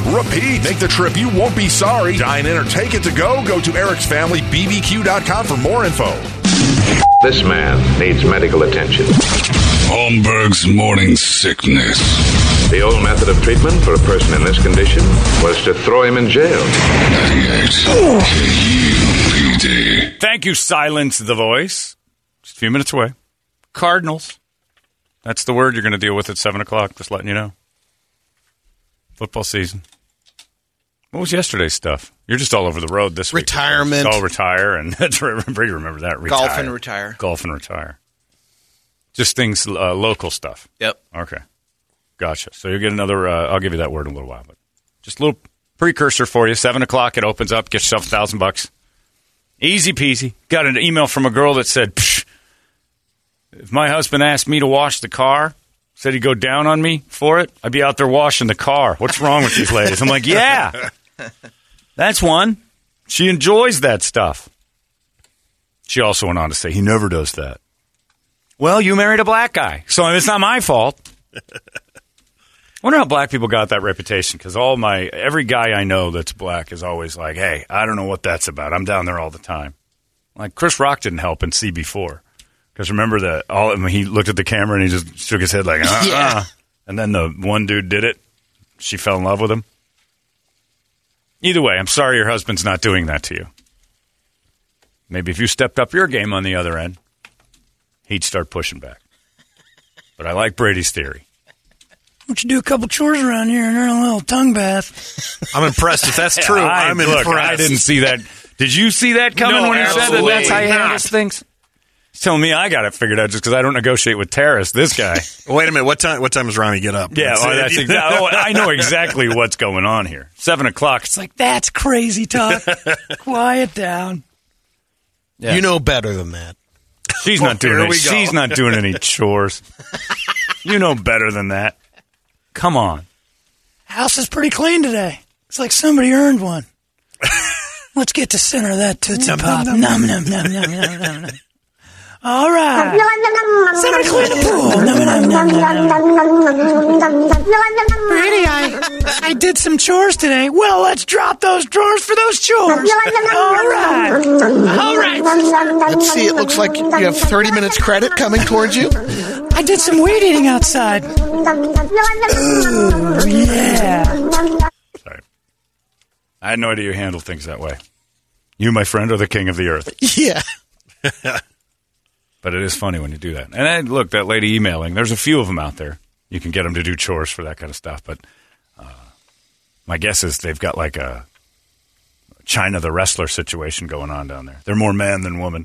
repeat. Make the trip. You won't be sorry. Dine in or take it to go. Go to Eric's Family BBQ.com for more info. This man needs medical attention. Holmberg's morning sickness. The old method of treatment for a person in this condition was to throw him in jail. 98 KUPD. Thank you, Silence the Voice. Just a few minutes away. Cardinals. That's the word you're going to deal with at 7 o'clock, just letting you know. Football season. What was yesterday's stuff? You're just all over the road this week. Retirement. All retire, and that's Brady remember that. Retire. Golf and retire. Golf and retire. Just things, uh, local stuff. Yep. Okay. Gotcha. So you'll get another, uh, I'll give you that word in a little while, but just a little precursor for you. Seven o'clock, it opens up, get yourself a thousand bucks. Easy peasy. Got an email from a girl that said, Psh, if my husband asked me to wash the car, said he'd go down on me for it, I'd be out there washing the car. What's wrong with these ladies? I'm like, yeah, that's one. She enjoys that stuff. She also went on to say, he never does that. Well, you married a black guy, so it's not my fault. wonder how black people got that reputation because all my every guy I know that's black is always like, "Hey, I don't know what that's about. I'm down there all the time." Like Chris Rock didn't help in CB4 because remember that all I mean, he looked at the camera and he just shook his head like, uh, Yeah. uh. and then the one dude did it. She fell in love with him. Either way, I'm sorry your husband's not doing that to you. Maybe if you stepped up your game on the other end, he'd start pushing back. But I like Brady's theory. Why don't you do a couple chores around here and earn a little tongue bath? I'm impressed. If that's true, I, I'm look, impressed. I didn't see that. Did you see that coming No, when you said that? That's how you not. handle things. He's telling me I got it figured out just because I don't negotiate with terrorists. This guy. Wait a minute. What time? What time does Ronnie get up? Yeah, well, oh, that's it. exa- oh, I know exactly what's going on here. Seven o'clock. It's like That's crazy talk. Quiet down. You know better than that. she's not doing here any, we go. she's not doing any chores. you know better than that. Come on. House is pretty clean today. It's like somebody earned one. Let's get to center of that Tootsie Nom, Pop. nom, Nom, nom, nom, nom, nom, nom, nom. All right. Somebody clean the pool. Nom. Brady, I, I did some chores today. Well, let's drop those drawers for those chores. All right. All right. Let's see. It looks like you have 30 minutes credit coming towards you. I did some weed eating outside. Ooh, yeah. Sorry. I had no idea you handled things that way. You, my friend, are the king of the earth. Yeah. But it is funny when you do that. And I, look, that lady emailing, there's a few of them out there. You can get them to do chores for that kind of stuff. But uh, my guess is they've got like a Chyna the wrestler situation going on down there. They're more man than woman.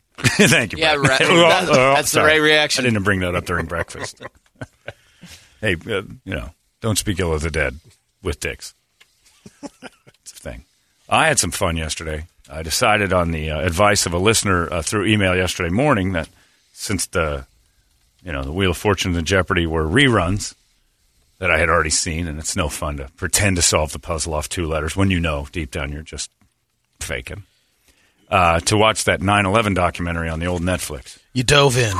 Thank you. Yeah, right. That- that's the right reaction. I didn't bring that up during breakfast. hey, uh, you know, don't speak ill of the dead with dicks. It's a thing. I had some fun yesterday. I decided on the uh, advice of a listener uh, through email yesterday morning that since the you know the Wheel of Fortune and Jeopardy were reruns that I had already seen, and it's no fun to pretend to solve the puzzle off two letters when you know deep down you're just faking. Uh, to watch that 9/11 documentary on the old Netflix, You dove in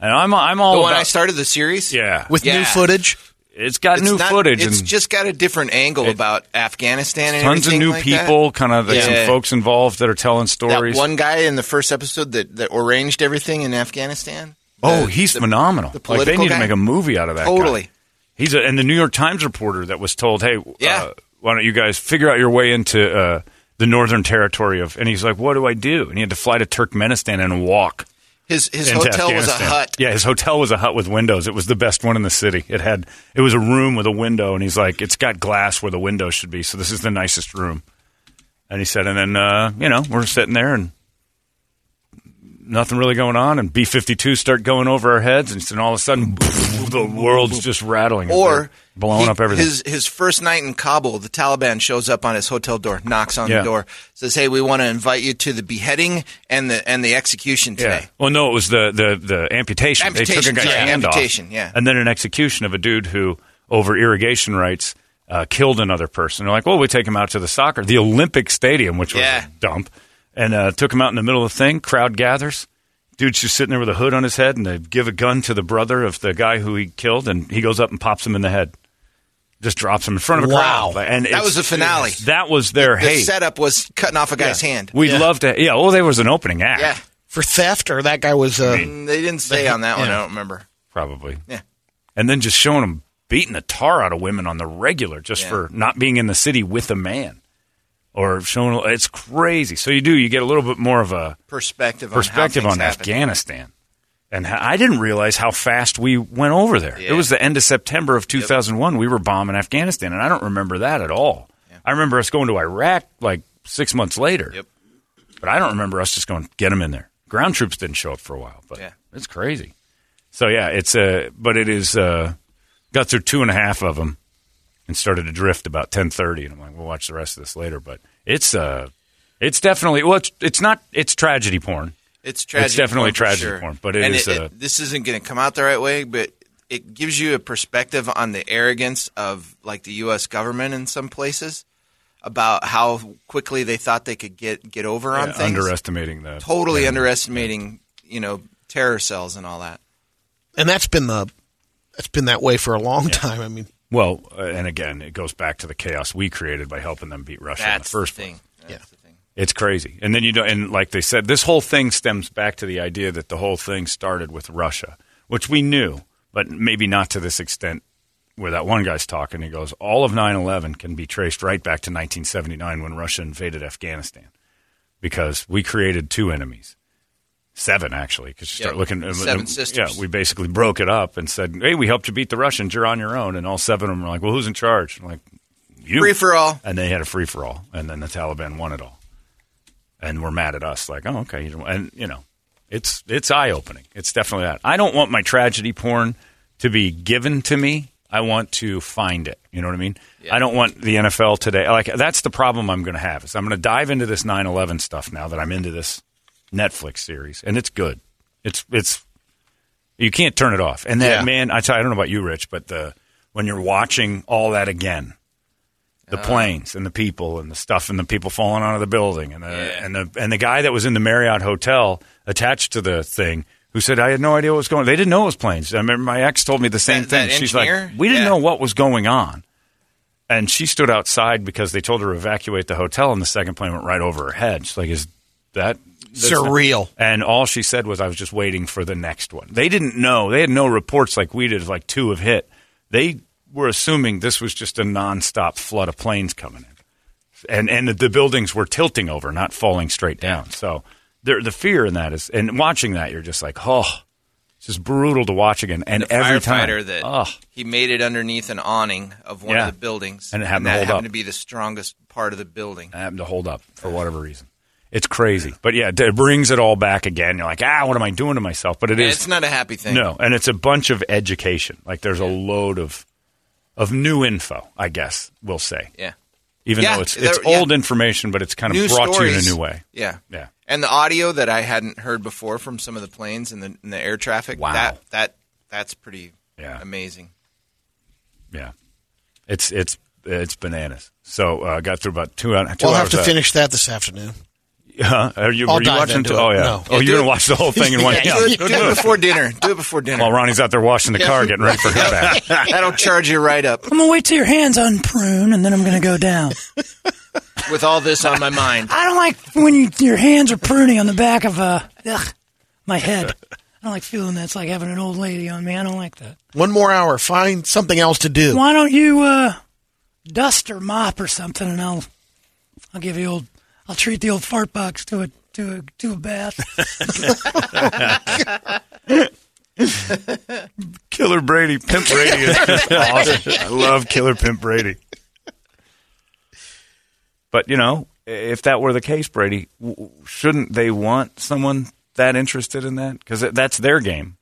and I'm I'm all The one about, I started the series? yeah. with Yeah. new footage. It's got It's new not- footage It's just got a different angle It- about Afghanistan and tons of new like that. people, kind of Yeah. some folks involved that are telling stories. That one guy in the first episode that, that arranged everything in Afghanistan. oh, The- he's the- phenomenal! the like they need to make a movie out of that. guy. Totally. He's a, and the New York Times reporter that was told, "Hey, Yeah. uh, why don't you guys figure out your way into uh, the northern territory of?" And he's like, "What do I do?" And he had to fly to Turkmenistan and walk. His his hotel was a hut. Yeah, his hotel was a hut with windows. It was the best one in the city. It had it was a room with a window, and he's like, "It's got glass where the window should be, so this is the nicest room." And he said, and then uh, you know we're sitting there and nothing really going on, and B fifty two start going over our heads, and all of a sudden the world's just rattling, Or blowing he- up everything. His his first night in Kabul, the Taliban shows up on his hotel door, knocks on Yeah. the door, says, "Hey, we want to invite you to the beheading and the and the execution today." Yeah. Well, no, it was the the, the amputation. They took a Amputation, guy's yeah, hand amputation, off, yeah. and then an execution of a dude who, over irrigation rights, uh, killed another person. They're like, well, we take him out to the soccer, the Olympic Stadium, which was Yeah. a dump, and uh, took him out in the middle of the thing. Crowd gathers. Dude's just sitting there with a hood on his head, and they give a gun to the brother of the guy who he killed, and he goes up and pops him in the head. Just drops him in front of a Wow. crowd. And That was the finale. That was their The hey. setup was cutting off a guy's hand. We'd Yeah. love to. Yeah. Well, there was an opening act. Yeah, for theft, or that guy was. Uh, Mm, they didn't say on that one. I don't remember. probably. Yeah. And then just showing them beating the tar out of women on the regular just Yeah. for not being in the city with a man. Or showing it's crazy. So you do you get a little bit more of a Perspective on perspective how on things happen. Afghanistan. And I didn't realize how fast we went over there. It was the end of September of 2001. We were bombing Afghanistan, and I don't remember that at all. I remember us going to Iraq like six months later. Yep. But I don't remember us just going get them in there. Ground troops didn't show up for a while, but Yeah. it's crazy. So yeah, it's a but it is uh, got through two and a half of them and started to drift about ten thirty, and I'm like, we'll watch the rest of this later. But it's uh, it's definitely well, it's, it's not it's tragedy porn. It's tragedy. definitely porn for tragedy sure. porn, but it and is, It, uh, it- this isn't going to come out the right way, but it gives you a perspective on the arrogance of like the U.S. government in some places about how quickly they thought they could get get over on Yeah, things. underestimating the totally yeah. underestimating, you know, terror cells and all that. and that's been the. That's been that way for a long time. I mean, Well, uh, and again, it goes back to the chaos we created by helping them beat Russia That's in the first the thing. place. That's Yeah. It's crazy. And then you don't, and like they said, this whole thing stems back to the idea that the whole thing started with Russia, which we knew, but maybe not to this extent. Where that one guy's talking, he goes, all of 9 11 can be traced right back to 1979 when Russia invaded Afghanistan because we created two enemies. Seven, actually, because you start Yeah, looking. Uh, uh, seven uh, sisters. Yeah, we basically broke it up and said, hey, we helped you beat the Russians. You're on your own. And all seven of them were like, well, who's in charge? I'm like, you. Free for all. And they had a free for all, and then the Taliban won it all, and we're mad at us. Like, oh, okay, and you know, it's it's eye opening. It's definitely that. I don't want my tragedy porn to be given to me. I want to find it. You know what I mean? I don't want the NFL today. Like that's the problem I'm going to have. Is I'm going to dive into this 9/11 stuff now that I'm into this Netflix series, and it's good. It's it's you can't turn it off. And that Yeah. man, I tell you, I don't know about you, Rich, but the when you're watching all that again, the uh, planes and the people and the stuff and the people falling out of the building and the and the and the guy that was in the Marriott hotel attached to the thing who said I had no idea what was going. On. They didn't know it was planes. I remember my ex told me the same That- thing. that She's engineer? like, we didn't Yeah. know what was going on. And she stood outside because they told her to evacuate the hotel, and the second plane went right over her head. She's like, "Is that that's not-" surreal. And all she said was, "I was just waiting for the next one." They didn't know. They had no reports like we did. Like two have hit. They were assuming this was just a nonstop flood of planes coming in, and and the buildings were tilting over, not falling straight down. So there, the fear in that is, and watching that, you're just like, oh, it's just brutal to watch again. And the every time, that oh, he made it underneath an awning of one Yeah. of the buildings, And it happened to hold happened up. to be the strongest part of the building. It happened to hold up for whatever reason. It's crazy, but yeah, it brings it all back again. You're like, ah, what am I doing to myself? But it And is it's not a happy thing. No, and it's a bunch of education. Like there's a load of of new info, I guess we'll say. Yeah. even Yeah, though it's there- it's yeah. old information, but it's kind of New brought to you in a new way. Yeah. Yeah. And the audio that I hadn't heard before from some of the planes and the, and the air traffic. Wow. That that that's pretty Yeah. amazing. Yeah, it's it's it's bananas. So uh, got through about two, hou- 2 We'll hours. have to of- finish that this afternoon. Huh? Are you, I'll were you dive watching? into t- oh yeah. No. Oh, Yeah, you're gonna it- watch the whole thing in one. Yeah, Yeah, do, it, go do do it it. before dinner. Do it before dinner. While Ronnie's out there washing the car, getting ready for her bath. That'll charge you right up I'm gonna wait till your hands unprune, and then I'm gonna go down. with all this on my mind. I don't like when you, your hands are pruning on the back of uh, ugh, my head. I don't like feeling that. It's like having an old lady on me. I don't like that. One more hour. Find something else to do. Why don't you uh, dust or mop or something, and I'll I'll give you old. I'll treat the old fart box to a to a to a bath. Killer Brady, Pimp Brady is just awesome. I love Killer Pimp Brady. But you know, if that were the case, Brady, w- shouldn't they want someone that interested in that? Because that's their game.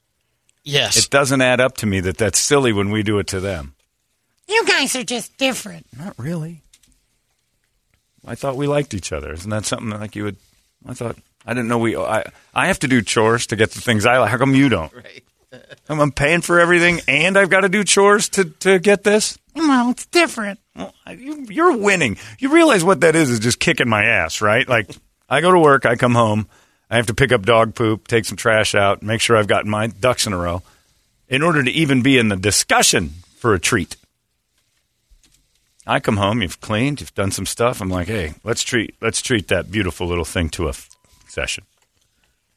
Yes. It doesn't add up to me that that's silly when we do it to them. you guys are just different. Not really. I thought we liked each other. Isn't that something like you would? I thought I didn't know we. I I have to do chores to get the things I like. How come you don't? Right. I'm, I'm paying for everything, and I've got to do chores to to get this. Well, it's different. Well, you, you're winning. You realize what that is? Is just kicking my ass, right? Like I go to work, I come home, I have to pick up dog poop, take some trash out, make sure I've got my ducks in a row, in order to even be in the discussion for a treat. I come home, you've cleaned, you've done some stuff. I'm like, hey, let's treat let's treat that beautiful little thing to a f- session.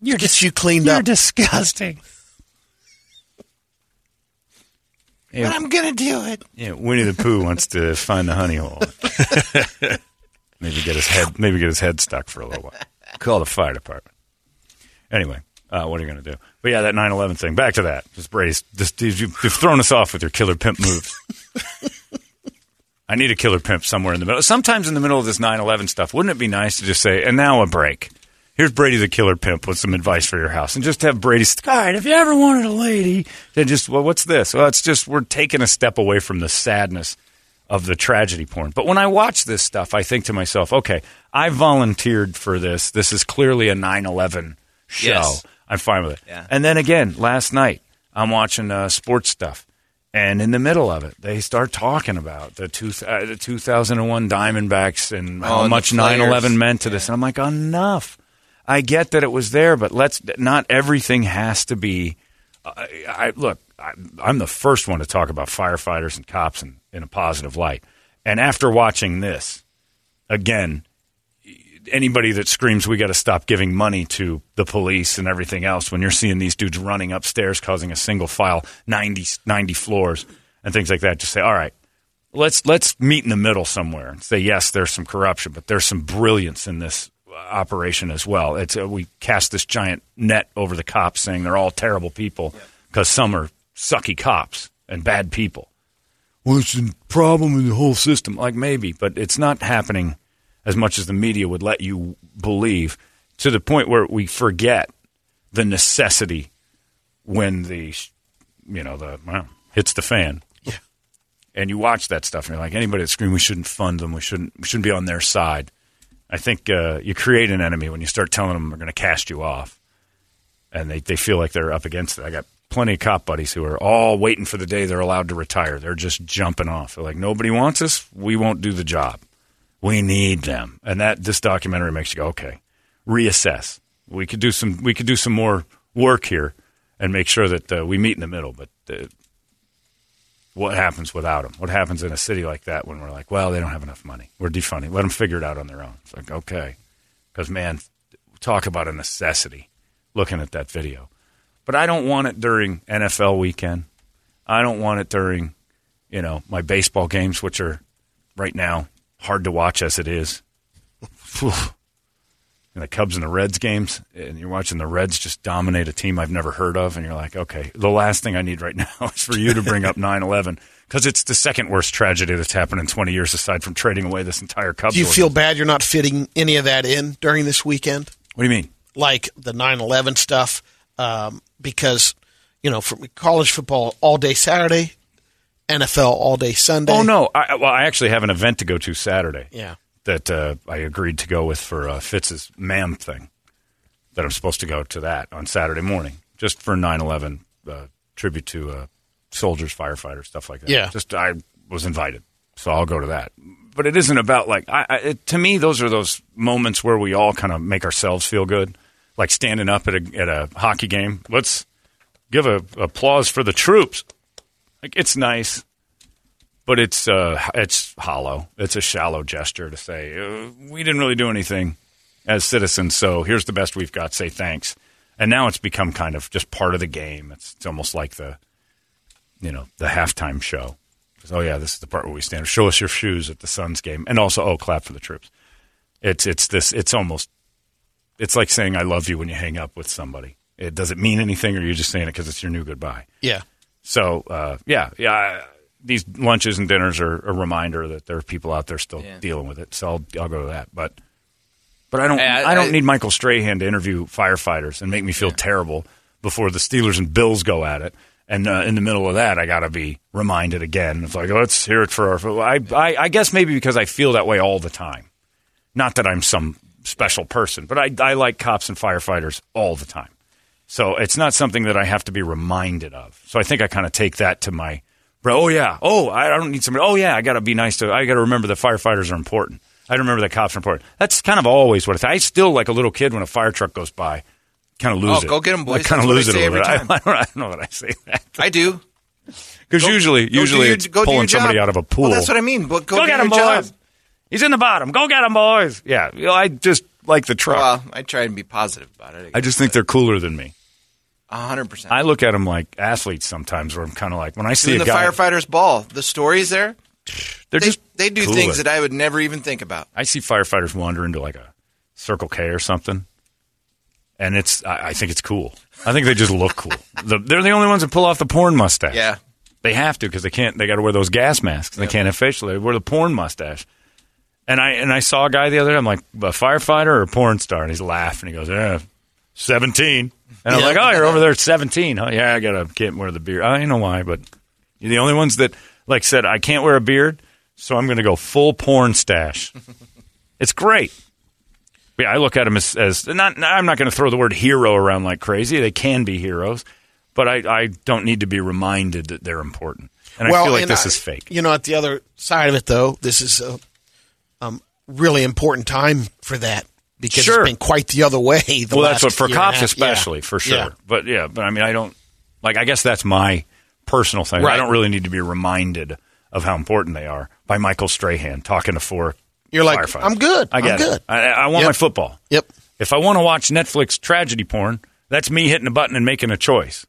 You're Gets you cleaned up. You're disgusting. Yeah. But I'm gonna do it. Yeah, Winnie the Pooh wants to find the honey hole. maybe get his head, maybe get his head stuck for a little while. Call the fire department. Anyway, uh, what are you going to do? But yeah, that 9/11 thing. Back to that. Just brace. Just you, you've thrown us off with your killer pimp moves. I need a killer pimp somewhere in the middle. Sometimes in the middle of this 9/11 stuff, wouldn't it be nice to just say, "And now a break." Here's Brady the killer pimp with some advice for your house, and just have Brady. All right, if you ever wanted a lady, then just well, what's this? Well, it's just we're taking a step away from the sadness of the tragedy porn. But when I watch this stuff, I think to myself, okay, I volunteered for this. This is clearly a 9/11 show. Yes. I'm fine with it. Yeah. And then again, last night I'm watching uh, sports stuff, and in the middle of it, they start talking about the, two, uh, the 2001 Diamondbacks and Oh, how and much Flares. 9/11 meant to this. And I'm like, enough. I get that it was there, but let's not everything has to be. I, look. I, I'm the first one to talk about firefighters and cops in, in a positive light. And after watching this, again, anybody that screams we got to stop giving money to the police and everything else when you're seeing these dudes running upstairs causing a single file 90, 90 floors and things like that just say all right let's let's meet in the middle somewhere and say yes there's some corruption but there's some brilliance in this operation as well. It's uh, we cast this giant net over the cops saying they're all terrible people because some are sucky cops and bad people. Well it's a problem in the whole system. Like maybe but it's not happening as much as the media would let you believe to the point where we forget the necessity when the you know the well, hits the fan. And you watch that stuff and you're like anybody that scream we shouldn't fund them we shouldn't we shouldn't be on their side i think uh, you create an enemy when you start telling them they're going to cast you off. And they, they feel like they're up against it. I got plenty of cop buddies who are all waiting for the day they're allowed to retire. They're just jumping off. They're like nobody wants us. We won't do the job. We need them. And that this documentary makes you go okay reassess. We could do some we could do some more work here and make sure that uh, we meet in the middle. But uh, what happens without them? What happens in a city like that when we're like, well, they don't have enough money. We're defunding. Let them figure it out on their own. It's like, okay. Because, man, talk about a necessity looking at that video. But I don't want it during NFL weekend. I don't want it during, you know, my baseball games, which are right now, hard to watch as it is. And the Cubs and the Reds games, and you're watching the Reds just dominate a team I've never heard of, and you're like, okay, the last thing I need right now is for you to bring up 9 11 because it's the second worst tragedy that's happened in 20 years aside from trading away this entire Cubs. Do you feel bad you're not fitting any of that in during this weekend? What do you mean? Like the 9 11 stuff? Um, because, you know, for college football all day Saturday, NFL all day Sunday. Oh, no. I, well, I actually have an event to go to Saturday. Yeah. That uh, I agreed to go with for uh, Fitz's MAM thing. That I'm supposed to go to that on Saturday morning, just for 9/11 uh, tribute to uh, soldiers, firefighters, stuff like that. Yeah. just I was invited, so I'll go to that. But it isn't about like I, I, it, to me. Those are those moments where we all kind of make ourselves feel good, like standing up at a at a hockey game. Let's give a applause for the troops. Like it's nice but it's uh, it's hollow. It's a shallow gesture to say uh, we didn't really do anything as citizens. So here's the best we've got. Say thanks. And now it's become kind of just part of the game. It's, it's almost like the you know the halftime show. Oh yeah, this is the part where we stand. Show us your shoes at the Suns game, and also oh clap for the troops. It's it's this. It's almost it's like saying I love you when you hang up with somebody. It does it mean anything, or you're just saying it because it's your new goodbye. Yeah. So uh, yeah, yeah. I- These lunches and dinners are a reminder that there are people out there still Yeah. dealing with it. So I'll, I'll go to that. But but I don't Hey, I- I, don't I- need Michael Strahan to interview firefighters and make me feel terrible before the Steelers and Bills go at it. And uh, in the middle of that, I got to be reminded again. It's like let's hear it for our. I, I I guess maybe because I feel that way all the time. Not that I'm some special person, but I I like cops and firefighters all the time. So it's not something that I have to be reminded of. So I think I kind of take that to my, bro. Oh yeah. Oh, I don't need somebody. Oh yeah, I got to be nice to. I got to remember that firefighters are important. I remember that cops are important. That's kind of always what it's. I still like a little kid when a fire truck goes by, kind of oh, lose Oh, it. go get 'em, boys. I kind of lose I it a little every bit. time. I, I, don't, I don't know that I say that I do. because usually, usually your- it's go your pulling somebody out of a pool. Well, that's what I mean. But go, Go get your him, job. boys. He's in the bottom. Go get him, boys. Yeah, you know, I just like the truck. Well, I try and be positive about it. I just think they're cooler than me. Hundred percent. I look at them like athletes sometimes, where I'm kind of like when I see Doing a the guy, firefighters ball. The stories there. they're They, just they do cooler. things that I would never even think about. I see firefighters wander into like a Circle K or something, and it's I, I think it's cool. I think they just look cool. The, they're the only ones that pull off the porn mustache. Yeah. they have to because they can't. They got to wear those gas masks. And they can't have facial. They wear the porn mustache. And I and I saw a guy the other day. I'm like, a firefighter or a porn star? And he's laughing. He goes, "Yeah, 17." And I'm like, "Oh, you're over there at 17, huh? Yeah, I gotta can't wear the beard. I don't know why, but you're the only ones that like said I can't wear a beard, so I'm going to go full porn stash. it's great. Yeah, I look at them as, as not. I'm not going to throw the word hero around like crazy. They can be heroes, but I, I don't need to be reminded that they're important. And I feel like this I- is fake. You know, at the other side of it, though, this is a um, really important time for that because Sure. it's been quite the other way. The well, that's what for cops especially Yeah. for sure. Yeah. But yeah, but I mean, I don't like. I guess that's my personal thing. I don't really need to be reminded of how important they are by Michael Strahan talking to four. You're like. I'm good. I get good. I, I want Yep. my football. Yep. If I want to watch Netflix tragedy porn, that's me hitting a button and making a choice.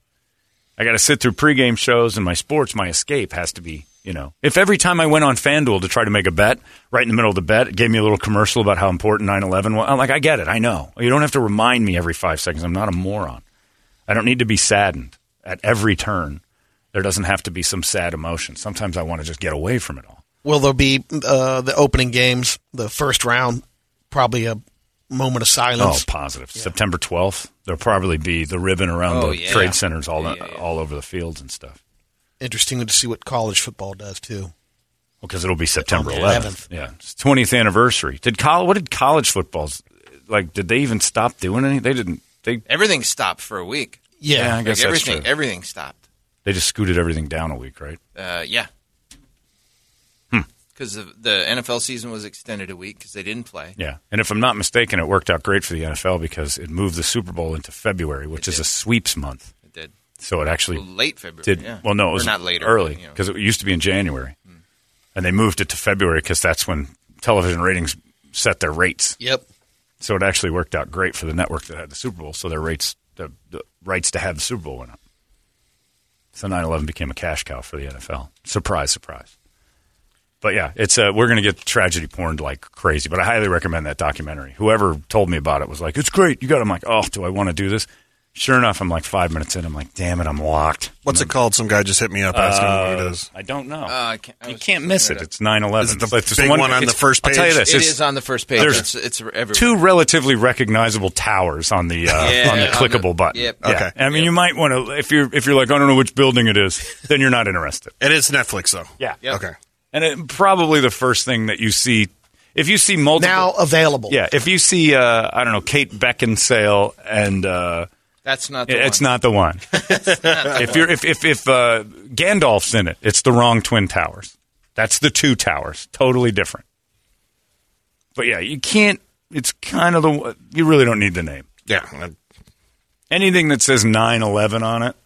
I got to sit through pregame shows and my sports. My escape has to be, you know, if every time I went on FanDuel to try to make a bet, right in the middle of the bet, it gave me a little commercial about how important 9 11 was. I'm like, I get it. I know. You don't have to remind me every five seconds. I'm not a moron. I don't need to be saddened at every turn. There doesn't have to be some sad emotion. Sometimes I want to just get away from it all. Will there be uh, the opening games, the first round, probably a moment of silence? Oh, silence? positive. September 12th, there'll probably be the ribbon around Oh, the yeah. trade centers all, Yeah, yeah, yeah. all over the fields and stuff. Interesting to see what college football does too. Well, because it'll be September 11th. 11th. Yeah, it's 20th anniversary. Did col- what did college football's like? Did they even stop doing anything? They didn't. They Everything stopped for a week. Yeah, Yeah, I Like guess that's everything, true. everything stopped. they just scooted everything down a week, right? Uh, yeah. Hmm. Because the NFL season was extended a week because they didn't play. Yeah, and if I'm not mistaken, it worked out great for the NFL because it moved the Super Bowl into February, which It is did. a sweeps month. So it actually Late February. did yeah. well. No, it Or was not later. early but, you know. because it used to be in January, and they moved it to February because that's when television ratings set their rates. Yep. So it actually worked out great for the network that had the Super Bowl. So their rates, the, the rights to have the Super Bowl went up. So 9/11 became a cash cow for the NFL. Surprise, surprise. But yeah, it's uh, we're gonna get tragedy porn like crazy. But I highly recommend that documentary. Whoever told me about it was like, "It's great, you got." it. I'm like, "Oh, do I want to do this?" Sure enough, I'm like five minutes in. I'm like, "Damn it, I'm locked." What's it called? Some guy just hit me up asking what it is. I don't know. Uh, I can't, I you can't miss looking it. It's 9/11. Is it the It's big one on the it's- first I'll tell you this. It's on the first page. there's It's, it's everywhere. two relatively recognizable towers on the uh, Yeah, on the on clickable the- button. yep. Yeah. Okay. I mean, you might want to if you're if you're like, I don't know which building it is, then you're not interested. It is Netflix, though. Yeah. Yep. Okay. And it, probably the first thing that you see, if you see multiple, Now available. yeah, if you see, uh, I don't know, Kate Beckinsale, and uh, That's not. The it's one. not the one. if you're if if if uh, Gandalf's in it, it's the wrong twin towers. That's the two towers, totally different. But yeah, you can't. It's kind of the. You really don't need the name. Yeah. Anything that says 9/11 on it,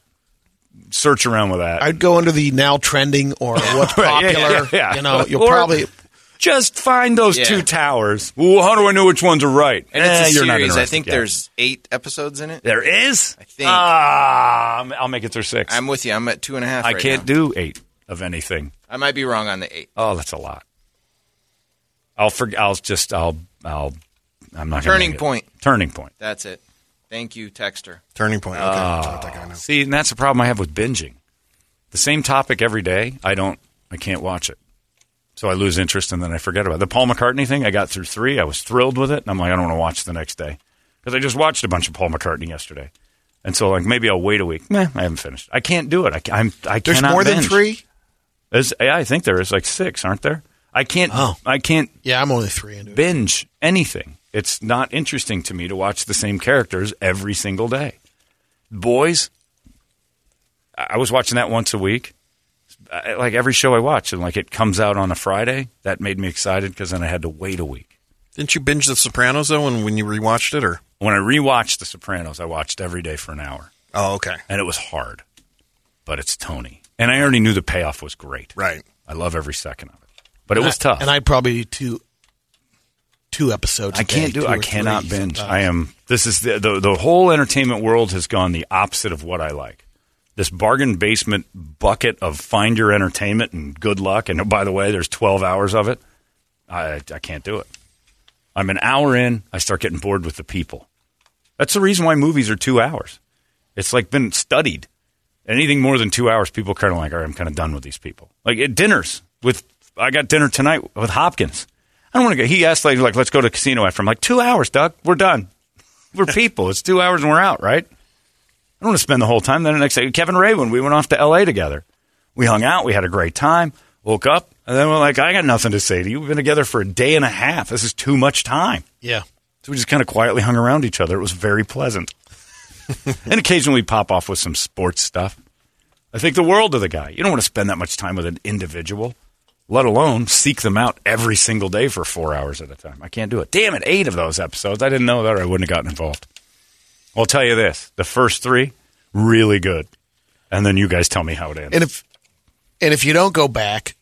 search around with that. I'd go under the now trending or what's Right, yeah, popular. yeah, yeah. You know, you'll Or- probably Just find those Yeah. two towers. Well, how do I know which ones are right? And Eh, it's a you're not series. I interested think yet. there's eight episodes in it. There is? I think. Ah, I'm- I'll make it through six. I'm with you. I'm at two and a half. I right can't now. do eight of anything. I might be wrong on the eight. Oh, that's a lot. I'll forget. I'll just. I'll. I'll. I'm not. gonna Turning make it. point. Turning point. That's it. Thank you, Texter. Turning point. Okay. I'll let that guy know. See, and that's the problem I have with binging. The same topic every day. I don't. I can't watch it. So I lose interest and then I forget about it. The Paul McCartney thing. I got through three. I was thrilled with it, and I'm like, I don't want to watch the next day because I just watched a bunch of Paul McCartney yesterday. And so, like, maybe I'll wait a week. Meh, I haven't finished. I can't do it. I, I'm. I there's cannot more than binge. three. There's- yeah, I think there is like six, aren't there? I can't. Oh. I can't Yeah, I'm only three into it. binge anything. It's not interesting to me to watch the same characters every single day. Boys, I was watching that once a week. I- Like every show I watch, and like it comes out on a Friday, that made me excited because then I had to wait a week. Didn't you binge The Sopranos, though, when, when you rewatched it? or? When I rewatched The Sopranos, I watched every day for an hour, Oh, okay. and it was hard, but it's Tony, and I already knew the payoff was great. Right. I love every second of it, but it was I- tough. And I'd probably do two, two episodes. I can't do. two I or cannot three binge. sometimes. I am. This is the, the the whole entertainment world has gone the opposite of what I like. This bargain basement bucket of find your entertainment and good luck. And by the way, there's 12 hours of it. I I can't do it. I'm an hour in. I start getting bored with the people. That's the reason why movies are two hours. It's like been studied. Anything more than two hours, people kind of like, all right, I'm kind of done with these people. Like at dinners with, I got dinner tonight with Hopkins. I don't want to go. He asked like, like, let's go to the casino after. I'm like, two hours, Doug. We're done. We're people. it's two hours and we're out, right? I don't want to spend the whole time. Then the next day, Kevin Ray, when we went off to L.A. together, we hung out. We had a great time. Woke up, and then we're like, I got nothing to say to you. We've been together for a day and a half. This is too much time. Yeah. So we just kind of quietly hung around each other. It was very pleasant. and occasionally we pop off with some sports stuff. I think the world of the guy. You don't want to spend that much time with an individual, let alone seek them out every single day for four hours at a time. I can't do it. Damn it, eight of those episodes. I didn't know that or I wouldn't have gotten involved. I'll tell you this the first three, really good. And then you guys tell me how it ends. And if and if you don't go back,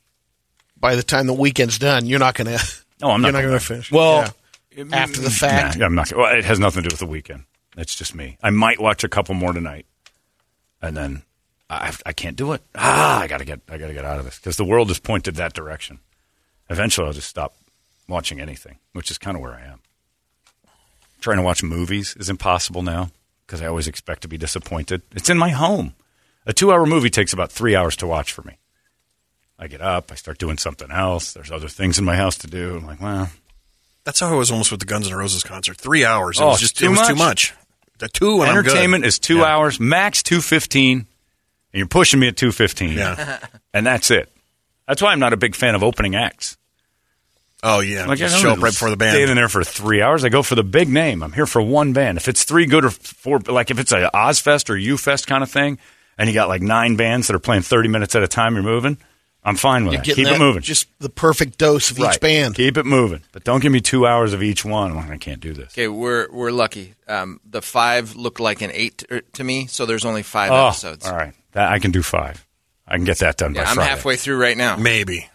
by the time the weekend's done, you're not going to. Oh, I'm not You're not going going to to finish. Well, Yeah. after the fact. Nah, I'm not. Well, it has nothing to do with the weekend. It's just me. I might watch a couple more tonight, and then I, I can't do it. Ah, I gotta get. I gotta get out of this because the world has pointed that direction. Eventually, I'll just stop watching anything, which is kind of where I am. Trying to watch movies is impossible now because I always expect to be disappointed. It's in my home. A two-hour movie takes about three hours to watch for me. I get up, I start doing something else. There's other things in my house to do. I'm like, well, That's how I was almost with the Guns N' Roses concert. Three hours. It Oh, was just too it was too much? much. The two and entertainment is two Yeah. hours, max two fifteen, and you're pushing me at two fifteen. Yeah. and that's it. That's why I'm not a big fan of opening acts. Oh yeah. Like Just I show up right before the band. Staying in there for three hours. I go for the big name. I'm here for one band. If it's three good or four, like if it's a Ozzfest or UFest kind of thing, and you got like nine bands that are playing thirty minutes at a time, you're moving. I'm fine with You're that. Keep that- it moving. Just the perfect dose of Right. each band. Keep it moving, but don't give me two hours of each one. I'm like, I can't do this. Okay, we're we're lucky. Um, the five looked like an eight to, to me, so there's only five Oh, episodes. all right, that, I can do five. I can get that done Yeah, by I'm Friday. halfway through right now. Maybe.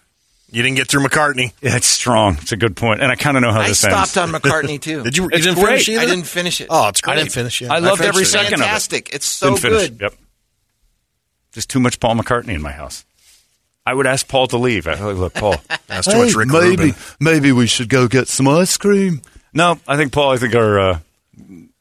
You didn't get through McCartney. Yeah, it's strong. It's a good point, and I kind of know how this. I this stopped on McCartney too. Did you? You It's didn't great. finish either. I didn't finish it. Oh, it's great. I didn't finish it. I loved finished every it. second Fantastic. of it. It's so Didn't finish. good. Yep. Just too much Paul McCartney in my house. I would ask Paul to leave. I, like, look, Paul, That's too much Rick maybe Rubin. maybe we should go get some ice cream. No, I think Paul. I think our uh,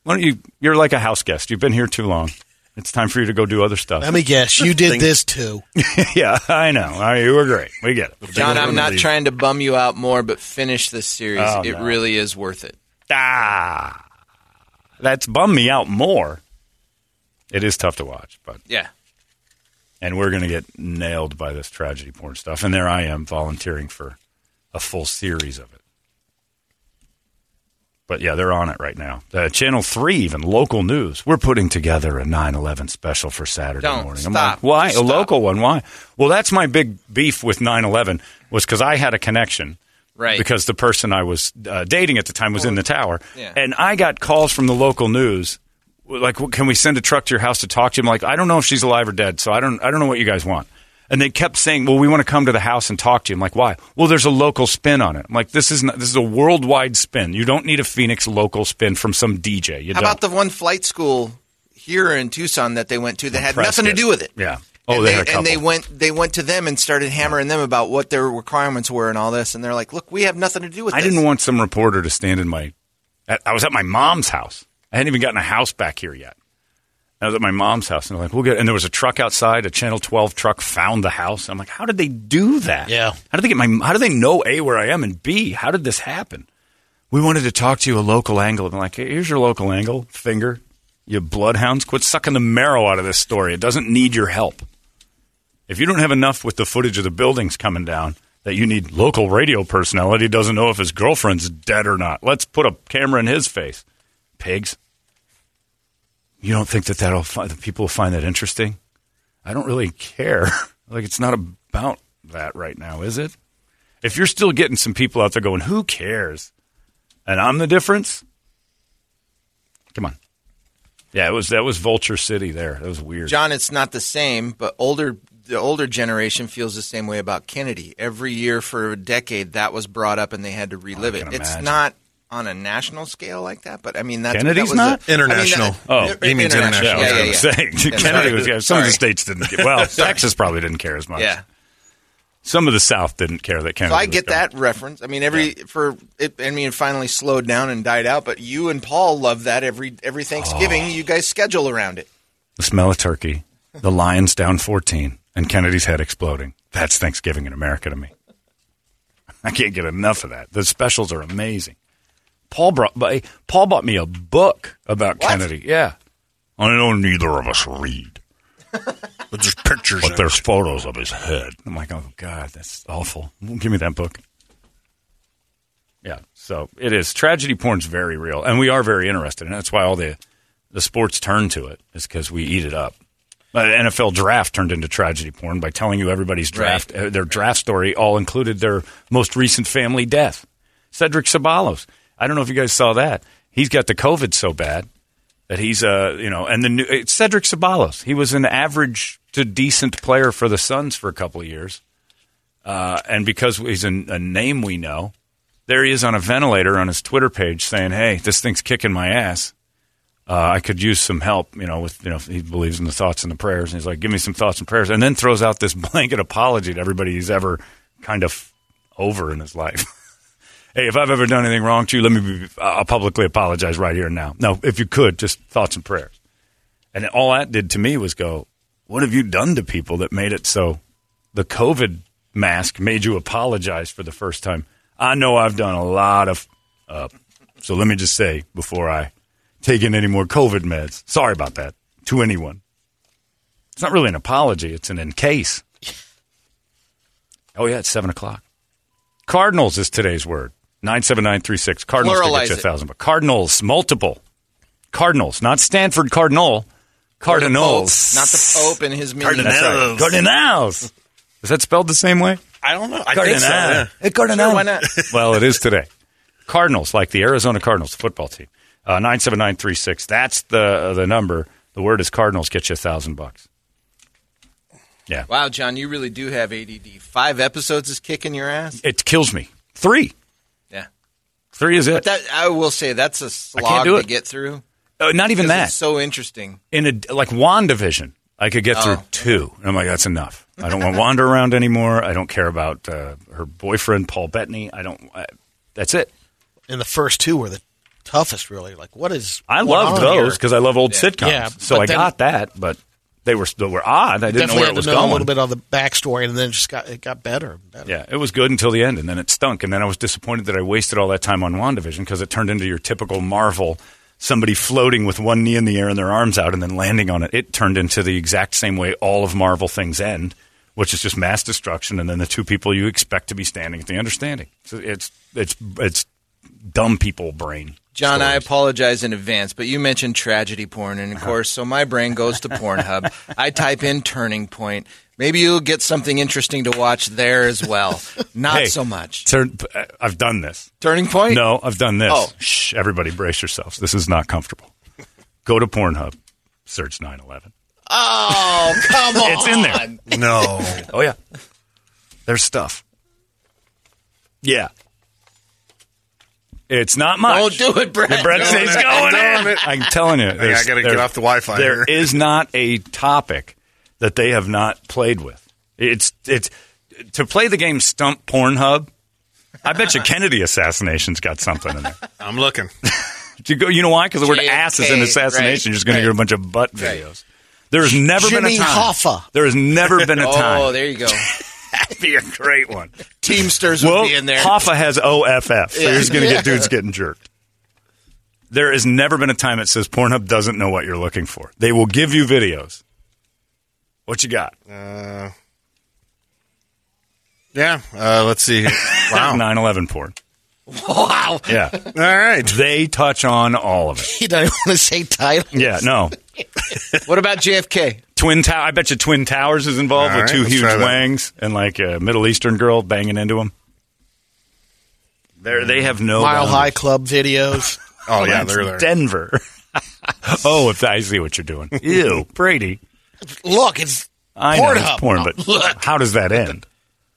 why don't you? You're like a house guest. You've been here too long. It's time for you to go do other stuff. Let me guess. You did this too. yeah, I know. I, you were great. We get it. John, I'm not trying to bum you out more, but finish this series. Oh, it no. really is worth it. Ah, that's bummed me out more. It is tough to watch, but Yeah. and we're going to get nailed by this tragedy porn stuff. And there I am volunteering for a full series of it. But yeah, they're on it right now. Uh, Channel 3, even local news. We're putting together a 9 11 special for Saturday Don't. morning. Stop. like, why? Stop. A local one. Why? Well, that's my big beef with 9 11 was because I had a connection. Right. Because the person I was uh, dating at the time was in the tower. Yeah. And I got calls from the local news like can we send a truck to your house to talk to him? Like, I don't know if she's alive or dead, so I don't I don't know what you guys want. And they kept saying, "Well, we want to come to the house and talk to you." I'm like, "Why?" Well, there's a local spin on it. I'm like, "This is not, this is a worldwide spin. You don't need a Phoenix local spin from some DJ. You How don't." about the one flight school here in Tucson that they went to that had nothing to do with it? Yeah. Oh, and they they, and they went they went to them and started hammering them about what their requirements were and all this, and they're like, "Look, we have nothing to do with this. I this." didn't want some reporter to stand in my. I was at my mom's house. I hadn't even gotten a house back here yet. I was at my mom's house, and they're like, "We'll get." And there was a truck outside. A Channel 12 truck found the house. I'm like, "How did they do that? Yeah. How did they get my? How do they know a where I am and b how did this happen? We wanted to talk to you a local angle. And I'm like, hey, here's your local angle. Finger, you bloodhounds, quit sucking the marrow out of this story. It doesn't need your help. If you don't have enough with the footage of the buildings coming down that you need local radio personality doesn't know if his girlfriend's dead or not. Let's put a camera in his face. Pigs. You don't think that that'll fi- that people will find that interesting? I don't really care. like it's not about that right now, is it? If you're still getting some people out there going, "Who cares?" and I'm the difference. Come on. Yeah, it was that was Vulture City there. That was weird. John, it's not the same, but older the older generation feels the same way about Kennedy. Every year for a decade, that was brought up, and they had to relive it. can It's not on a national scale like that, but I mean that's Kennedy's that was not? a- I mean, International. that- Oh, he means international. Yeah, I was Yeah, yeah, to yeah. say Yeah, Kennedy sorry. was. Yeah, some of the states didn't. Care. Well, Texas probably didn't care as much. Yeah. some of the South didn't care that Kennedy. So I was get gone. that reference. I mean, every for it. I mean, it finally slowed down and died out. But you and Paul love that every every Thanksgiving. Oh. You guys schedule around it. The smell of turkey, the Lions down fourteen, and Kennedy's head exploding. That's Thanksgiving in America to me. I can't get enough of that. The specials are amazing. Paul brought. but, Paul bought me a book about Kennedy. Yeah, I know neither of us read. But there's pictures. But there's it. photos of his head. I'm like, oh god, that's awful. Give me that book. Yeah, so it is. Tragedy porn's very real, and we are very interested, and that's why all the the sports turn to it is because we eat it up. Uh, NFL draft turned into tragedy porn by telling you everybody's draft, uh, their draft story, all included their most recent family death. Cedric Ceballos. I don't know if you guys saw that. He's got the COVID so bad that he's uh you know and the new it's Cedric Ceballos. He was an average to decent player for the Suns for a couple of years, uh, and because he's a, a name we know, there he is on a ventilator on his Twitter page saying, "Hey, this thing's kicking my ass. Uh, I could use some help." You know, with you know he believes in the thoughts and the prayers, and he's like, "Give me some thoughts and prayers," and then throws out this blanket apology to everybody he's ever kind of over in his life. hey, if I've ever done anything wrong to you, let me be, I'll publicly apologize right here and now. No, if you could, just thoughts and prayers. And all that did to me was go, what have you done to people that made it so the COVID mask made you apologize for the first time? I know I've done a lot of, uh, so let me just say before I take in any more COVID meds, sorry about that to anyone. It's not really an apology, it's an in case. Oh, yeah, it's 7 o'clock. Cardinals is today's word. 97936. Cardinals to Pluralize get you a thousand. But Cardinals, multiple. Cardinals, not Stanford Cardinal. Cardinals. not the Pope and his minions. That's right. Cardinals. Is that spelled the same way? I don't know. I think so. Yeah. Hey, Cardinal. Sure, why not? well, it is today. Cardinals, like the Arizona Cardinals, the football team. Uh, 97936. That's the the number. The word is Cardinals. Get you a thousand bucks. Yeah. Wow, John, you really do have ADD. Five episodes is kicking your ass. It kills me. Three. Yeah, Three is but it. that I will say that's a slog to get through. Uh, not even that. It's so interesting. in a like WandaVision, I could get through Oh. two. And I'm like, that's enough. I don't want to wander around anymore. I don't care about uh, her boyfriend Paul Bettany. I don't. I, that's it. And the first two were the toughest, really. Like, what is? I going loved those because I love old Yeah. sitcoms. Yeah, so I then- got that, but they were they were odd. I didn't know where it was going. a little bit of the backstory, and then it just got it got better. better. Yeah, it was good until the end, and then it stunk. And then I was disappointed that I wasted all that time on WandaVision because it turned into your typical Marvel somebody floating with one knee in the air and their arms out and then landing on it. It turned into the exact same way all of Marvel things end, which is just mass destruction, and then the two people you expect to be standing at the understanding. So it's it's it's dumb people brain. John, I apologize in advance, but you mentioned tragedy porn, and of Uh-huh. course, so my brain goes to Pornhub. I type in turning point. Maybe you'll get something interesting to watch there as well. Not Hey, so much. Turn, I've done this. Turning point? No, I've done this. Oh. Shh, everybody brace yourselves. This is not comfortable. Go to Pornhub, search 9/11. Oh, come on! It's in there. No. Oh yeah. There's stuff. Yeah. It's not much. Don't do it, Brett. The Brett Doing says it. going Doing in. I'm telling you. I there's- gotta get off the Wi-Fi There here. is not a topic that they have not played with. It's it's to play the game Stump Pornhub. I bet you Kennedy assassination's got something in there. I'm looking. You go. You know why? Because the word JFK, ass is in assassination. right, You're just going right. to get a bunch of butt videos. There has never been a time. Hoffa. There has never been a oh, time. Oh, there you go. That'd be a great one. Teamsters Well, would be in there. Hoffa has OFF, so Yeah. you're just going to get dudes getting jerked. There has never been a time it says Pornhub doesn't know what you're looking for. They will give you videos. What you got? Uh, yeah. Uh, let's see. Wow. 9/11 porn. Wow, Yeah, All right. they touch on all of it. he doesn't want to say title. Yeah, no. What about JFK? Twin Tower. I bet you Twin Towers is involved All with right, two let's huge try that. wangs and like a Middle Eastern girl banging into them. There, they have no Mile boundaries. High Club videos. Oh yeah, That's they're there. Denver. oh, if I see what you're doing. Ew, Brady. Look, it's I know it's Pornhub. porn, but Look. how does that end?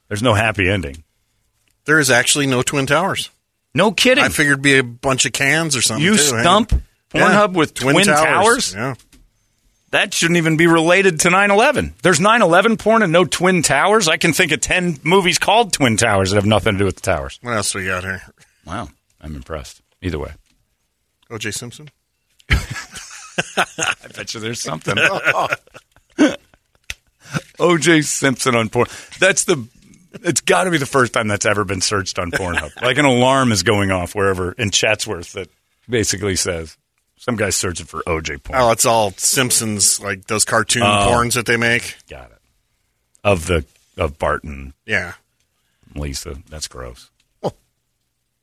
There's no happy ending. There is actually no twin towers. No kidding. I figured it'd be a bunch of cans or something. you too, stump hanging. Pornhub Yeah. with Twin, Towers? Yeah. That shouldn't even be related to 9/11. There's 9/11 porn and no Twin Towers. I can think of 10 movies called Twin Towers that have nothing to do with the towers. What else we got here? Wow, I'm impressed. Either way. O.J. Simpson. I bet you there's something. OJ Simpson on porn. That's the. It's got to be the first time that's ever been searched on Pornhub. like an alarm is going off wherever in Chatsworth that basically says some guy's searching for OJ porn. Oh, it's all Simpsons, like those cartoon Oh. porns that they make. Got it. Of the of Barton, Yeah. Lisa. That's gross. Oh.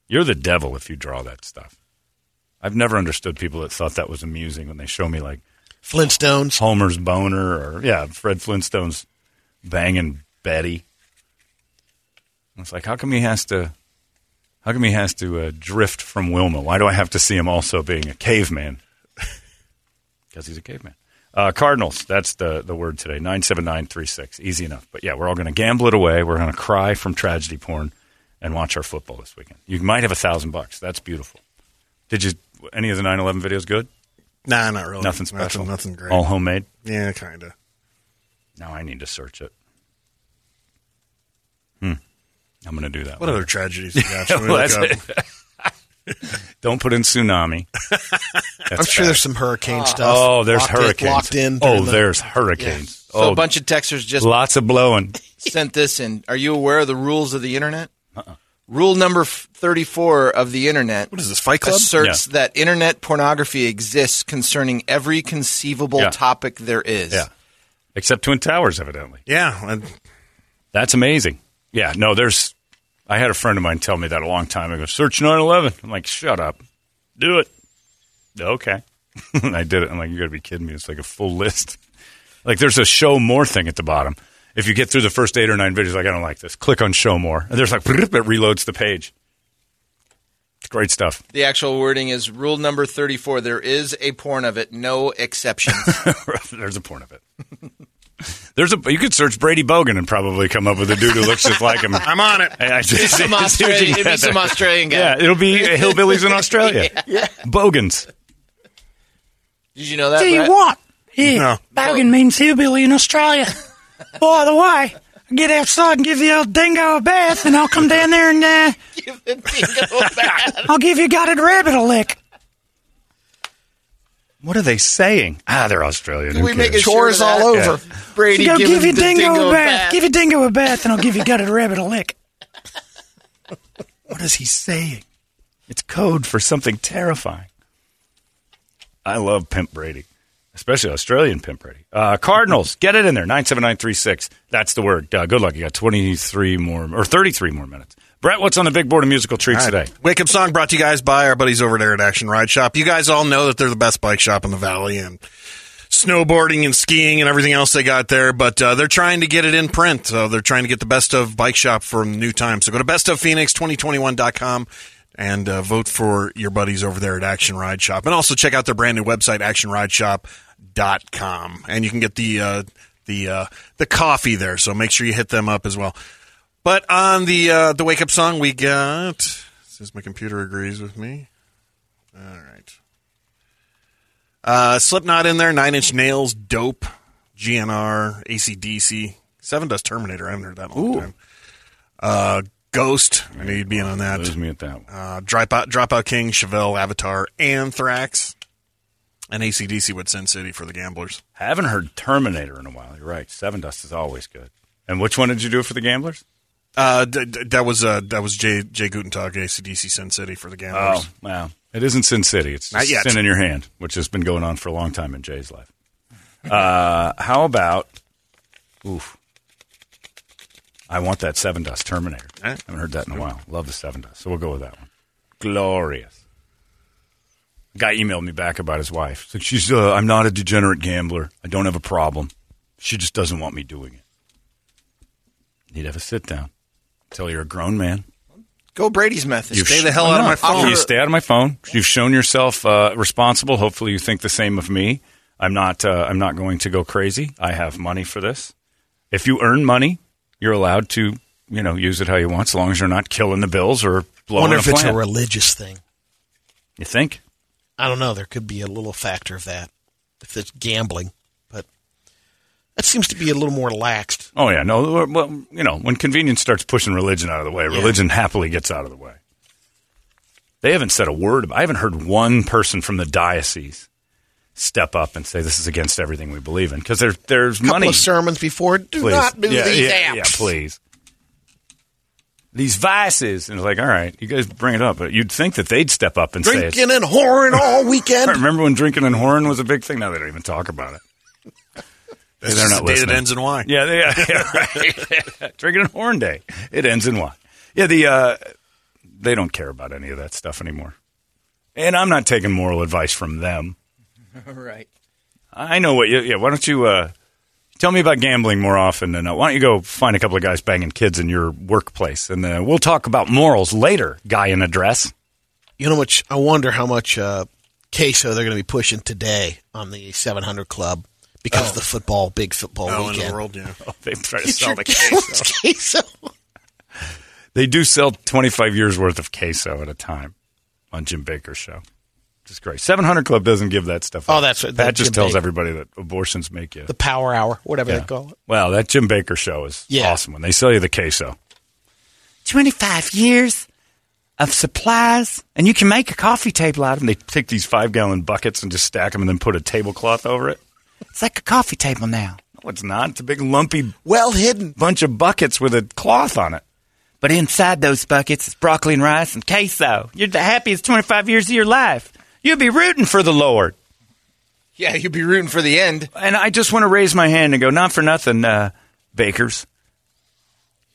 You're the devil if you draw that stuff. I've never understood people that thought that was amusing when they show me like Flintstones. Homer's boner or yeah, Fred Flintstone's banging Betty. It's like how come he has to how come he has to uh, drift from Wilma? Why do I have to see him also being a caveman? Because he's a caveman. Uh, Cardinals, that's the, the word today. 97936. Easy enough. But yeah, we're all going to gamble it away. We're going to cry from tragedy porn and watch our football this weekend. You might have a thousand bucks. That's beautiful. Did you, any of the 9 11 videos good? Nah, not really. Nothing special. Nothing, nothing great. All homemade? Yeah, kind of. Now I need to search it. Hmm. I'm going to do that. What later. other tragedies you got? Should Well, look that's up? it. Don't put in tsunami. I'm sure there's some hurricane ah. stuff. Oh, there's locked in- hurricanes. locked in. Oh, the- there's hurricanes. So oh, a bunch of texters just lots of blowing. sent this in. Are you aware of the rules of the internet? Uh-uh. Rule number f- 34 of the internet What is this, Fight Club? asserts that internet pornography exists concerning every conceivable Yeah. topic there is. Yeah. Except Twin Towers, evidently. Yeah. and- That's amazing. Yeah, no, there's. I had a friend of mine tell me that a long time ago. Search 911. I'm like, shut up. Do it. Okay. I did it. I'm like, you got to be kidding me. It's like a full list. Like, there's a show more thing at the bottom. If you get through the first eight or nine videos, like, I don't like this. Click on show more. And there's like, it reloads the page. It's great stuff. The actual wording is rule number 34. There is a porn of it, no exceptions. there's a porn of it. There's a you could search Brady Bogan and probably come up with a dude who looks just like him. I'm on it. I, I it'd be some, Austra- it'd be some Australian guy. Yeah, it'll be hillbillies in Australia. yeah. Bogans. Did you know that? Tell you Brett? what, yeah, No. Bogan means hillbilly in Australia. By the way, get outside and give the old dingo a bath, and I'll come down there and uh, Give the dingo a bath. I'll give you gutted rabbit a lick. What are they saying? Ah, they're Australian. Who we make cares? a chores all over. Brady, Go give, give your dingo, dingo a a bath. bath. Give your dingo a bath, and I'll give you gutted rabbit a lick. What is he saying? It's code for something terrifying. I love Pimp Brady, especially Australian Pimp Brady. Uh, Cardinals, get it in there. 97936. That's the word. Uh, good luck. You got 23 more, or 33 more minutes. Brett, what's on the big board of musical treats right. today? Wake up song brought to you guys by our buddies over there at Action Ride Shop. You guys all know that they're the best bike shop in the valley and snowboarding and skiing and everything else they got there. But uh, they're trying to get it in print. So they're trying to get the best of bike shop the new time. So go to bestoffphoenix2021.com and uh, vote for your buddies over there at Action Ride Shop. And also check out their brand new website, actionrideshop.com. And you can get the uh, the uh, the coffee there. So make sure you hit them up as well. But on the uh, the wake up song, we got. Says my computer agrees with me. All right. Uh, Slipknot in there, Nine Inch Nails, Dope, GNR, ACDC, Sevendust Terminator. I haven't heard that in a long time. Uh, Ghost. I knew you'd be in on that. Lose me at that one. Uh, Dropout, Dropout King, Chevelle, Avatar, Anthrax, and ACDC with Sin City for the Gamblers. Haven't heard Terminator in a while. You're right. Sevendust is always good. And which one did you do for the Gamblers? Uh, d- d- that was uh, that was Jay Jay Gutentag, ACDC, Sin City for the Gamblers. Oh, wow. It isn't Sin City. It's Not yet. Sin in Your Hand, which has been going on for a long time in Jay's life. Uh, how about, oof, I want that Sevendust Terminator. I haven't heard that in a while. Love the Sevendust. So we'll go with that one. Glorious. Guy emailed me back about his wife. Like, she's, uh, I'm not a degenerate gambler. I don't have a problem. She just doesn't want me doing it. Need to have a sit down. Tell you're a grown man. Go Brady's method. You've Stay the hell out of my phone. You stay out of my phone. You've shown yourself uh, responsible. Hopefully, you think the same of me. I'm not. Uh, I'm not going to go crazy. I have money for this. If you earn money, you're allowed to, you know, use it how you want, as long as you're not killing the bills or blowing. I blowing wonder a if it's a religious thing. you think? I don't know. There could be a little factor of that if it's gambling, but that seems to be a little more laxed. Oh yeah, no. Well, you know, when convenience starts pushing religion out of the way, religion happily gets out of the way. They haven't said a word. I haven't heard one person from the diocese step up and say this is against everything we believe in because there, there's couple money. of sermons before. Do Please. not do yeah, these yeah, apps. Yeah, please. These vices, and it's like, all right, you guys bring it up, but you'd think that they'd step up and say Drinking and whoring all weekend. Remember when drinking and whoring was a big thing? Now they don't even talk about it. That's they're just not the day listening. that ends in Y. Yeah, they, yeah, right. Drinking and horn day. It ends in what? Yeah, the uh, they don't care about any of that stuff anymore. And I'm not taking moral advice from them. right. I know what. You, yeah, why don't you uh, tell me about gambling more often? And uh, why don't you go find a couple of guys banging kids in your workplace, and uh, we'll talk about morals later. Guy in a dress. You know much? I wonder how much uh, queso they're going to be pushing today on the 700 Club because oh. of the football, big football Oh, in weekend. the world, yeah. Oh, they try to Get sell your the queso. queso. They do sell 25 years worth of queso at a time on Jim Bakker's show. Which is great. 700 Club doesn't give that stuff. Oh, out. that's right, That that just Jim tells Baker. everybody that abortions make you. the Power Hour, whatever Yeah. they call it. Well, that Jim Bakker show is Yeah. awesome when they sell you the queso. 25 years of supplies, and you can make a coffee table out of them. they take these five gallon buckets and just stack them and then put a tablecloth over it. It's like a coffee table now. No, it's not. It's a big lumpy Well hidden. bunch of buckets with a cloth on it. But inside those buckets is broccoli and rice and queso. You're the happiest 25 years of your life. You'll be rooting for the Lord. Yeah, you'd be rooting for the end. And I just want to raise my hand and go, not for nothing, uh, Bakkers.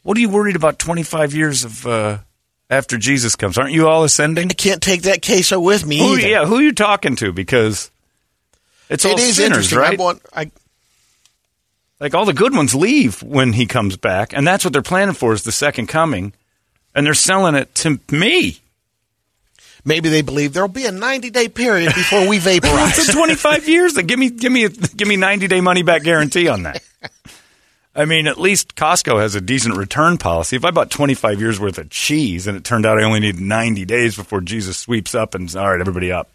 What are you worried about 25 years of uh, after Jesus comes? Aren't you all ascending? I can't take that queso with me Who, either. yeah, who are you talking to? Because it's all It is sinners, interesting. right? I want, I, like all the good ones leave when he comes back, and that's what they're planning for is the second coming, and they're selling it to me. maybe they believe there'll be a 90 day period before we vaporize. It's 25 years. Then give me give me a, give me 90 day money back guarantee on that. I mean, at least Costco has a decent return policy. If I bought 25 years worth of cheese and it turned out I only need 90 days before Jesus sweeps up and all right, everybody up.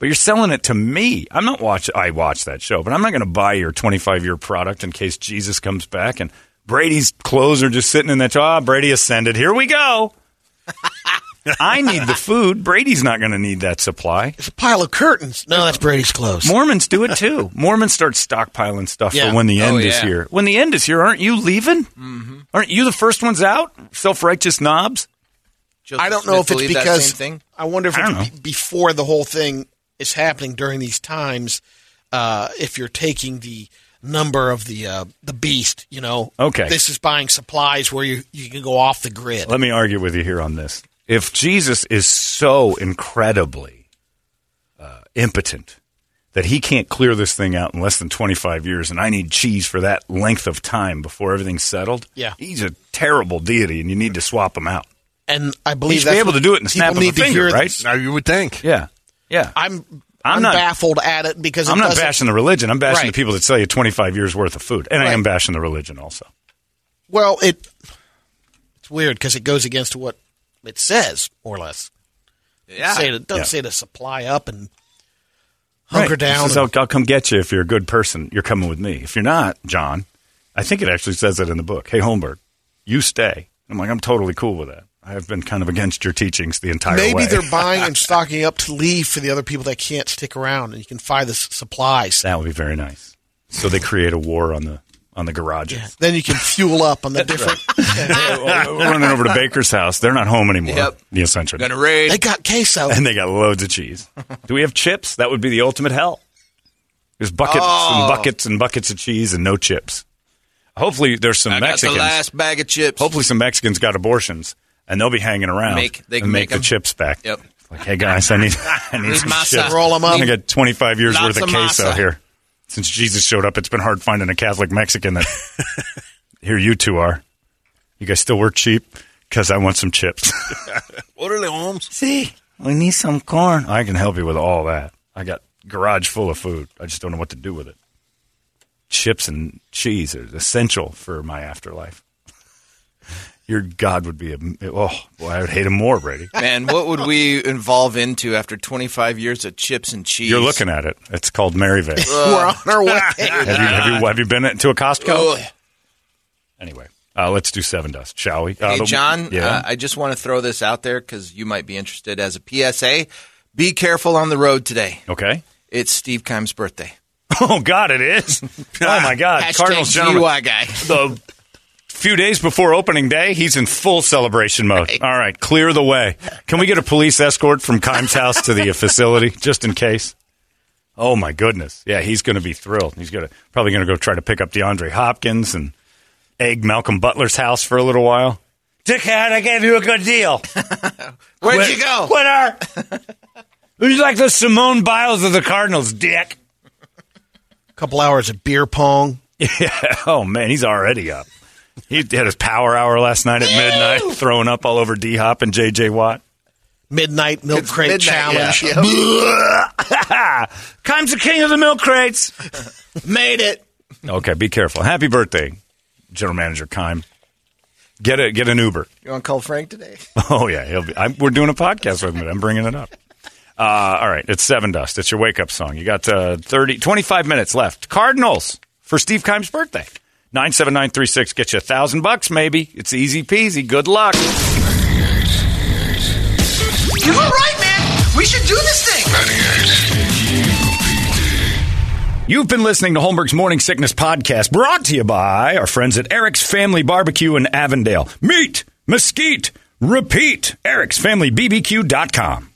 But you're selling it to me. I'm not watch. I watch that show, but I'm not going to buy your 25 year product in case Jesus comes back and Brady's clothes are just sitting in that. Ah, Brady ascended. Here we go. I need the food. Brady's not going to need that supply. It's a pile of curtains. No, that's Brady's clothes. Mormons do it too. Mormons start stockpiling stuff Yeah. for when the end Oh, is here. When the end is here, aren't you leaving? Mm-hmm. Aren't you the first ones out? Self righteous knobs. Joseph I don't Smith know if it's because thing. I wonder if it's be- before the whole thing is happening during these times. Uh, if you're taking the number of the uh, the beast, you know, Okay. this is buying supplies where you you can go off the grid. Let me argue with you here on this. If Jesus is so incredibly uh, impotent that he can't clear this thing out in less than 25 years, and I need cheese for that length of time before everything's settled, Yeah. he's a terrible deity, and you need to swap him out. and I believe should be able to do it in the snap of a finger, right? this. Now you would think. Yeah, yeah. I'm I'm I'm, not- baffled at it because it I'm not doesn't- bashing the religion. I'm bashing Right. the people that sell you 25 years worth of food, and I Right. am bashing the religion also. Well, it it's weird because it goes against what it says more or less. Yeah. Say it doesn't Yeah. say to supply up and hunker Right. down. It says, I'll, I'll come get you if you're a good person. You're coming with me. If you're not, John, I think it actually says that in the book. Hey, Holmberg, you stay. I'm like, I'm totally cool with that. I've been kind of against your teachings the entire time. Maybe way. they're buying and stocking up to leave for the other people that can't stick around, and you can find the s- supplies. that would be very nice. So they create a war on the on the garages. Then you can fuel up on the different. We're running over to Bakker's house. They're not home anymore. Yep. The Ascension. Gonna raid. they got queso. and they got loads of cheese. Do we have chips? That would be the ultimate hell. There's buckets Oh. and buckets and buckets of cheese and no chips. Hopefully, there's some I got the Mexicans. last bag of chips. Hopefully, some Mexicans got abortions and they'll be hanging around. Make- they and can make, make the 'em. chips back. Yep. Like, hey guys, I need I need Need some masa. chips. Roll 'em up. I got 25 years Lots worth of of queso masa. here. Since Jesus showed up, it's been hard finding a Catholic Mexican that. here you two are. You guys still work cheap because I want some chips. Orderly Holmes. See, we need some corn. I can help you with all that. I got garage full of food. I just don't know what to do with it. Chips and cheese are essential for my afterlife. Your God would be a oh boy, I would hate him more, Brady. Man, what would we evolve into after 25 years of chips and cheese? You're looking at it. It's called Maryvale. We're on our way. have, you, have you have you been to a Costco? Ugh. Anyway, uh, let's do Sevendust, shall we? Uh, Hey, the- John, yeah. uh, I just want to throw this out there because you might be interested as a PSA. Be careful on the road today. okay. It's Steve Keim's birthday. Oh God, it is. oh my God, Hashtag Cardinals gentlemen. Guy. the few days before opening day, he's in full celebration mode. All right, clear the way. Can we get a police escort from Keim's house to the uh, facility just in case? Oh my goodness, yeah, he's going to be thrilled. He's going to probably going to go try to pick up DeAndre Hopkins and egg Malcolm Butler's house for a little while. Dickhead, I gave you a good deal. Where'd Quit- you go? Quitter. Who's like the Simone Biles of the Cardinals, Dick? A couple hours of beer pong. Yeah. Oh man, he's already up. He had his power hour last night at midnight, throwing up all over D Hop and JJ Watt. Midnight milk It's crate midnight, challenge. yeah. Keim's the king of the milk crates. Made it. Okay, be careful. Happy birthday, General Manager Kime. Get a get an Uber. You want to call Frank today? Oh yeah, he'll be. I'm, we're doing a podcast with him. I'm bringing it up. Uh, all right, it's Sevendust. It's your wake up song. You got uh, 30, 25 minutes left. Cardinals for Steve Keim's birthday. Nine seven nine three six. Get you a thousand bucks, maybe. It's easy peasy. Good luck. You were right, man. We should do this thing. You've been listening to Holmberg's Morning Sickness Podcast, brought to you by our friends at Eric's Family Barbecue in Avondale. Meat, mesquite, repeat. Eric'sFamilyBBQ.com.